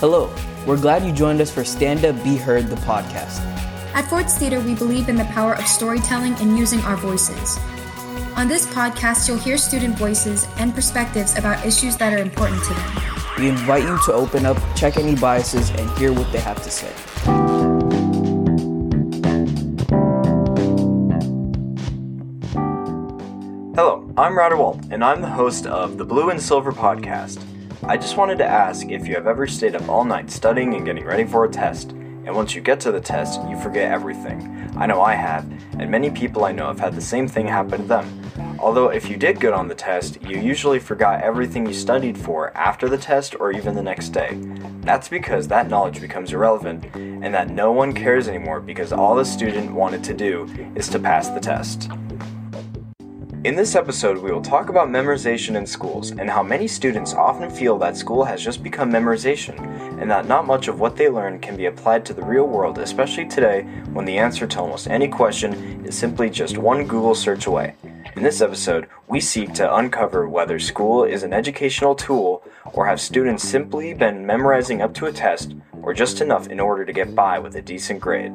Hello, we're glad you joined us for Stand Up Be Heard, the podcast. At Ford's Theater, we believe in the power of storytelling and using our voices. On this podcast, you'll hear student voices and perspectives about issues that are important to them. We invite you to open up, check any biases, and hear what they have to say. Hello, I'm Ryder Walt, and I'm the host of the Blue and Silver podcast. I just wanted to ask if you have ever stayed up all night studying and getting ready for a test, and once you get to the test, you forget everything. I know I have, and many people I know have had the same thing happen to them. Although, if you did good on the test, you usually forgot everything you studied for after the test or even the next day. That's because that knowledge becomes irrelevant, and that no one cares anymore because all the student wanted to do is to pass the test. In this episode, we will talk about memorization in schools and how many students often feel that school has just become memorization and that not much of what they learn can be applied to the real world, especially today when the answer to almost any question is simply just one Google search away. In this episode, we seek to uncover whether school is an educational tool or have students simply been memorizing up to a test or just enough in order to get by with a decent grade.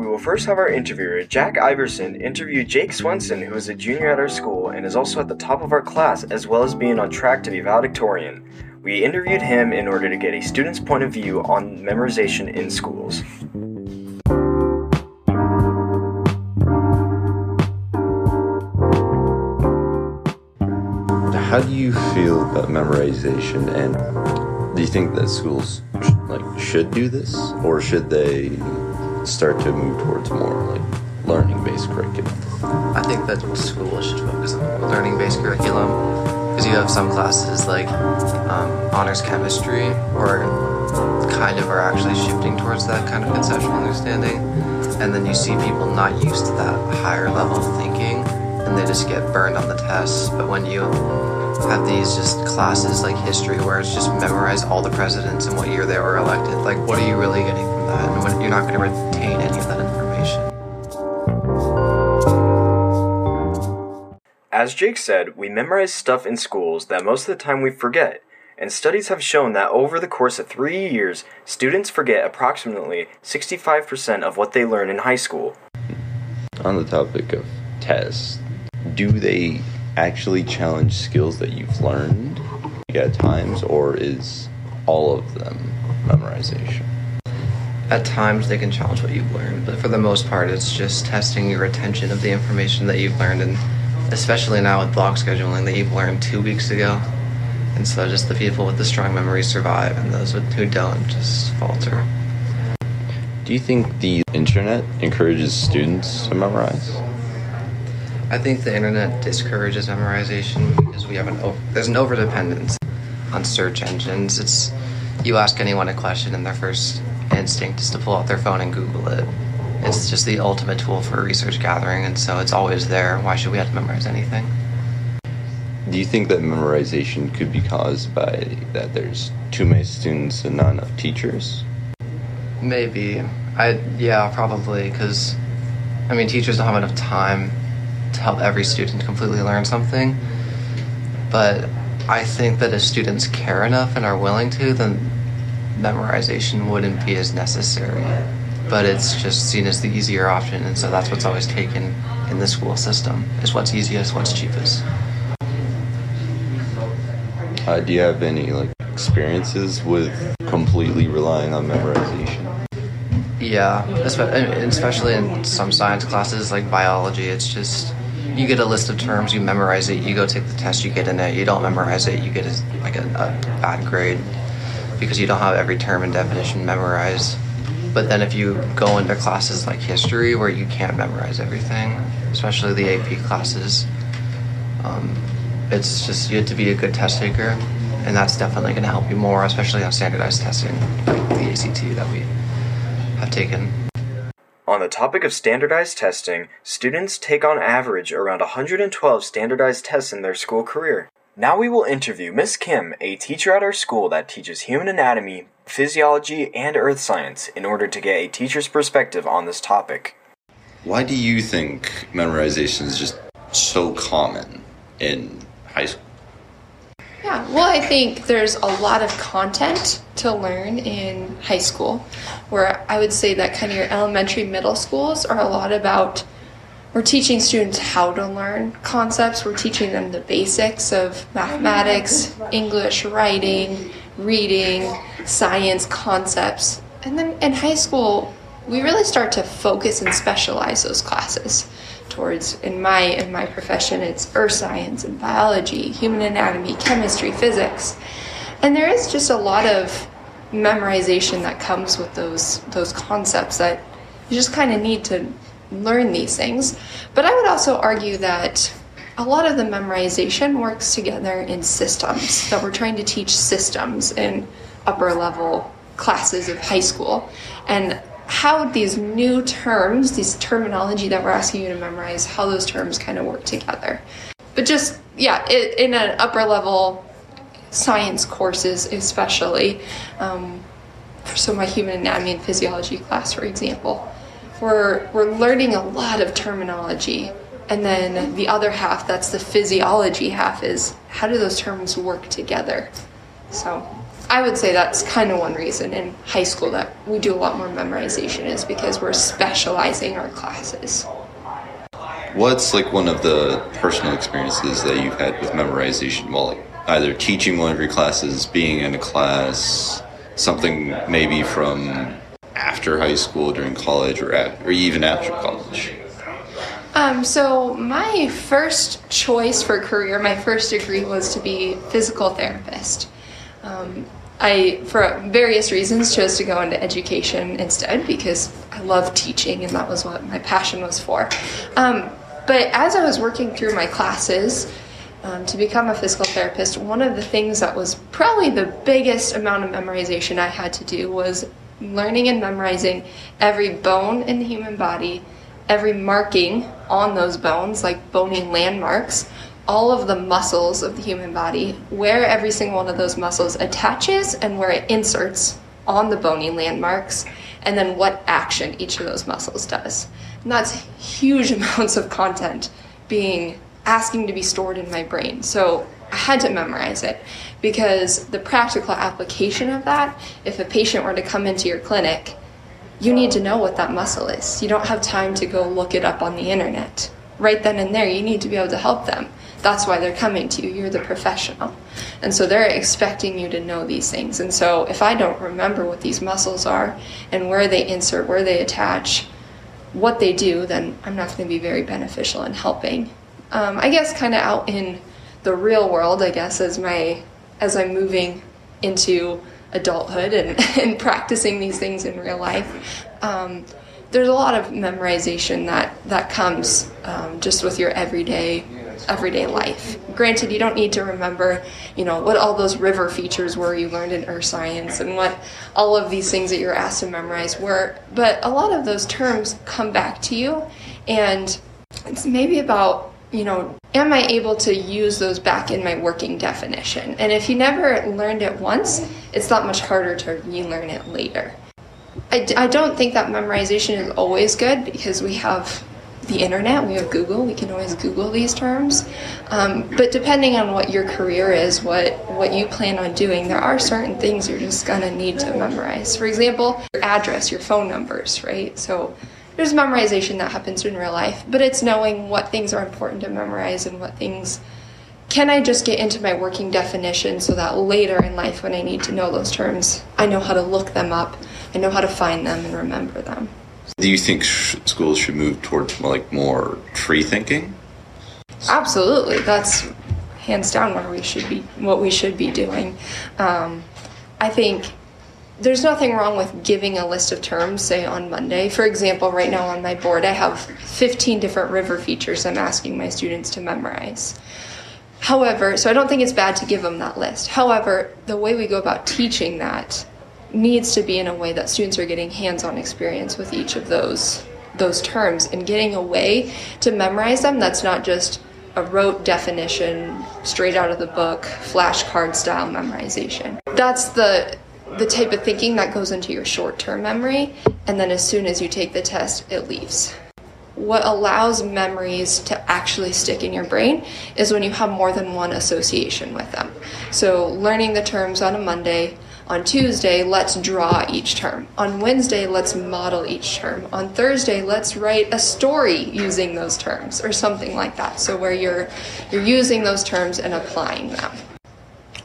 We will first have our interviewer, Jack Iverson, interview Jake Swenson, who is a junior at our school and is also at the top of our class, as well as being on track to be valedictorian. We interviewed him in order to get a student's point of view on memorization in schools. How do you feel about memorization, and do you think that schools like should do this, or should they start to move towards more like learning-based curriculum? I think that schools should focus on learning-based curriculum because you have some classes like um, honors chemistry or kind of are actually shifting towards that kind of conceptual understanding, and then you see people not used to that higher level of thinking, and they just get burned on the tests. But when you have these just classes like history where it's just memorize all the presidents and what year they were elected, like what are you really getting? And you're not going to retain any of that information. As Jake said, we memorize stuff in schools that most of the time we forget, and studies have shown that over the course of three years, students forget approximately 65% of what they learn in high school. On the topic of tests, do they actually challenge skills that you've learned at times, or is all of them memorization? At times they can challenge what you've learned, but for the most part, it's just testing your retention of the information that you've learned, and especially now with block scheduling that you've learned two weeks ago. And so just the people with the strong memory survive, and those who don't just falter. Do you think the internet encourages students to memorize? I think the internet discourages memorization because we have an over, there's an overdependence on search engines. It's you ask anyone a question and their first instinct is to pull out their phone and Google it. It's just the ultimate tool for research gathering, and so it's always there. Why should we have to memorize anything? Do you think that memorization could be caused by that there's too many students and not enough teachers? Maybe. I yeah, probably because I mean teachers don't have enough time to help every student completely learn something. But I think that if students care enough and are willing to, then memorization wouldn't be as necessary. But it's just seen as the easier option, and so that's what's always taken in the school system is what's easiest, what's cheapest. Uh, do you have any like experiences with completely relying on memorization? Yeah, especially in some science classes like biology, it's just you get a list of terms, you memorize it, you go take the test, you get in it. You don't memorize it, you get a, like a, a bad grade because you don't have every term and definition memorized. But then if you go into classes like history where you can't memorize everything, especially the AP classes, um, it's just you have to be a good test taker, and that's definitely going to help you more, especially on standardized testing like the ACT that we have taken. On the topic of standardized testing, students take on average around 112 standardized tests in their school career. Now we will interview Miss Kim, a teacher at our school that teaches human anatomy, physiology, and earth science in order to get a teacher's perspective on this topic. Why do you think memorization is just so common in high school? Yeah, well, I think there's a lot of content to learn in high school, where I would say that kind of your elementary, middle schools are a lot about we're teaching students how to learn concepts, we're teaching them the basics of mathematics, English, writing, reading, science concepts. And then in high school, we really start to focus and specialize those classes towards in my in my profession it's earth science and biology human anatomy chemistry physics and there is just a lot of memorization that comes with those those concepts that you just kind of need to learn these things but i would also argue that a lot of the memorization works together in systems that we're trying to teach systems in upper level classes of high school and how these new terms, these terminology that we're asking you to memorize, how those terms kind of work together. But just, yeah, it, in an upper level science courses, especially, um, so my human anatomy and physiology class, for example, we're, we're learning a lot of terminology. And then the other half, that's the physiology half, is how do those terms work together? So I would say that's kind of one reason in high school that we do a lot more memorization is because we're specializing our classes. What's like one of the personal experiences that you've had with memorization while like either teaching one of your classes, being in a class, something maybe from after high school, during college, or, at, or even after college? Um, so my first choice for career, my first degree was to be physical therapist. Um, I, for various reasons, chose to go into education instead because I love teaching and that was what my passion was for. Um, but as I was working through my classes um, to become a physical therapist, one of the things that was probably the biggest amount of memorization I had to do was learning and memorizing every bone in the human body, every marking on those bones, like bony landmarks, all of the muscles of the human body, where every single one of those muscles attaches and where it inserts on the bony landmarks, and then what action each of those muscles does. And that's huge amounts of content being asking to be stored in my brain. So I had to memorize it because the practical application of that, if a patient were to come into your clinic, you need to know what that muscle is. You don't have time to go look it up on the internet. Right then and there, you need to be able to help them. That's why they're coming to you. You're the professional. And so they're expecting you to know these things. And so if I don't remember what these muscles are and where they insert, where they attach, what they do, then I'm not going to be very beneficial in helping. Um, I guess kind of out in the real world, I guess, as my as I'm moving into adulthood and, and practicing these things in real life. Um, there's a lot of memorization that that comes um, just with your everyday everyday life. Granted, you don't need to remember, you know, what all those river features were you learned in earth science and what all of these things that you're asked to memorize were, but a lot of those terms come back to you and it's maybe about, you know, am I able to use those back in my working definition? And if you never learned it once, it's that much harder to relearn it later. I, I don't think that memorization is always good because we have the internet, we have Google, we can always Google these terms. Um, but depending on what your career is, what, what you plan on doing, there are certain things you're just gonna need to memorize. For example, your address, your phone numbers, right? So there's memorization that happens in real life, but it's knowing what things are important to memorize and what things can I just get into my working definition so that later in life when I need to know those terms, I know how to look them up, I know how to find them and remember them. Do you think sh- schools should move towards like more tree thinking? Absolutely, that's hands down where we should be, what we should be doing. Um, I think there's nothing wrong with giving a list of terms, say on Monday. For example, right now on my board, I have 15 different river features I'm asking my students to memorize. However, so I don't think it's bad to give them that list. However, the way we go about teaching that needs to be in a way that students are getting hands-on experience with each of those those terms and getting a way to memorize them that's not just a rote definition straight out of the book flashcard style memorization that's the the type of thinking that goes into your short-term memory and then as soon as you take the test it leaves what allows memories to actually stick in your brain is when you have more than one association with them. So, learning the terms on a Monday, on Tuesday, let's draw each term. On Wednesday, let's model each term. On Thursday, let's write a story using those terms or something like that. So where you're you're using those terms and applying them.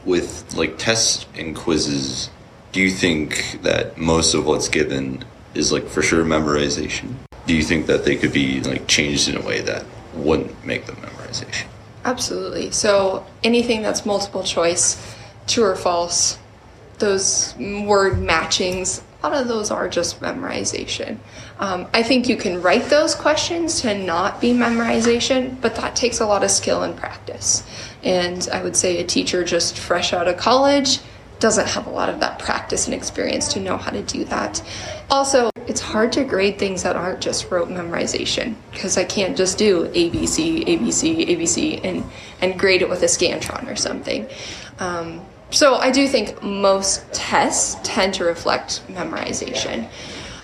With like tests and quizzes, do you think that most of what's given is like for sure memorization? Do you think that they could be like changed in a way that wouldn't make them memorization? Absolutely. So anything that's multiple choice, true or false, those word matchings, a lot of those are just memorization. Um, I think you can write those questions to not be memorization, but that takes a lot of skill and practice. And I would say a teacher just fresh out of college doesn't have a lot of that practice and experience to know how to do that. Also, it's hard to grade things that aren't just rote memorization because I can't just do ABC, ABC, ABC, and, and grade it with a Scantron or something. Um, so I do think most tests tend to reflect memorization.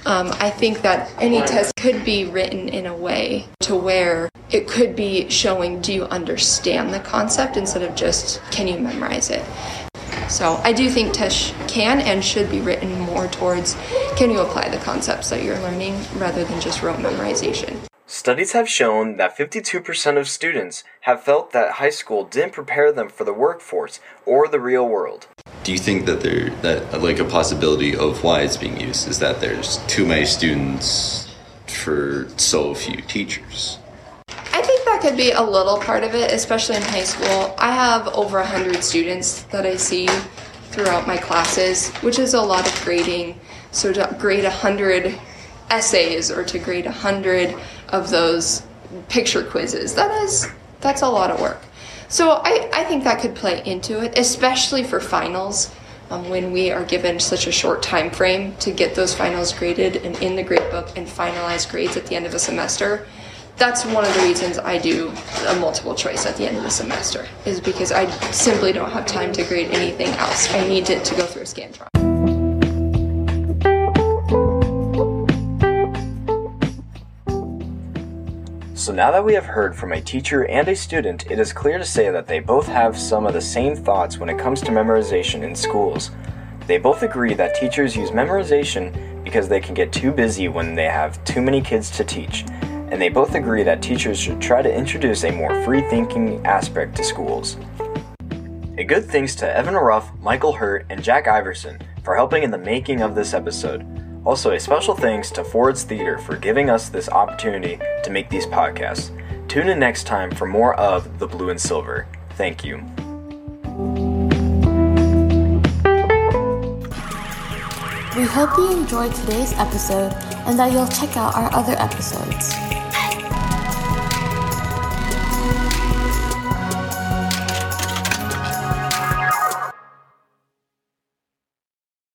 Um, I think that any test could be written in a way to where it could be showing do you understand the concept instead of just can you memorize it. So I do think tests can and should be written more towards can you apply the concepts that you're learning rather than just rote memorization. Studies have shown that 52% of students have felt that high school didn't prepare them for the workforce or the real world. Do you think that there that like a possibility of why it's being used is that there's too many students for so few teachers? Could be a little part of it, especially in high school. I have over 100 students that I see throughout my classes, which is a lot of grading. So to grade 100 essays or to grade 100 of those picture quizzes. That is that's a lot of work. So I, I think that could play into it, especially for finals. Um, when we are given such a short time frame to get those finals graded and in the grade book and finalize grades at the end of a semester, that's one of the reasons I do a multiple choice at the end of the semester, is because I simply don't have time to grade anything else. I need it to go through a Scantron. So now that we have heard from a teacher and a student, it is clear to say that they both have some of the same thoughts when it comes to memorization in schools. They both agree that teachers use memorization because they can get too busy when they have too many kids to teach, and they both agree that teachers should try to introduce a more free thinking aspect to schools. A good thanks to Evan Ruff, Michael Hurt, and Jack Iverson for helping in the making of this episode. Also, a special thanks to Ford's Theater for giving us this opportunity to make these podcasts. Tune in next time for more of The Blue and Silver. Thank you. We hope you enjoyed today's episode and that you'll check out our other episodes.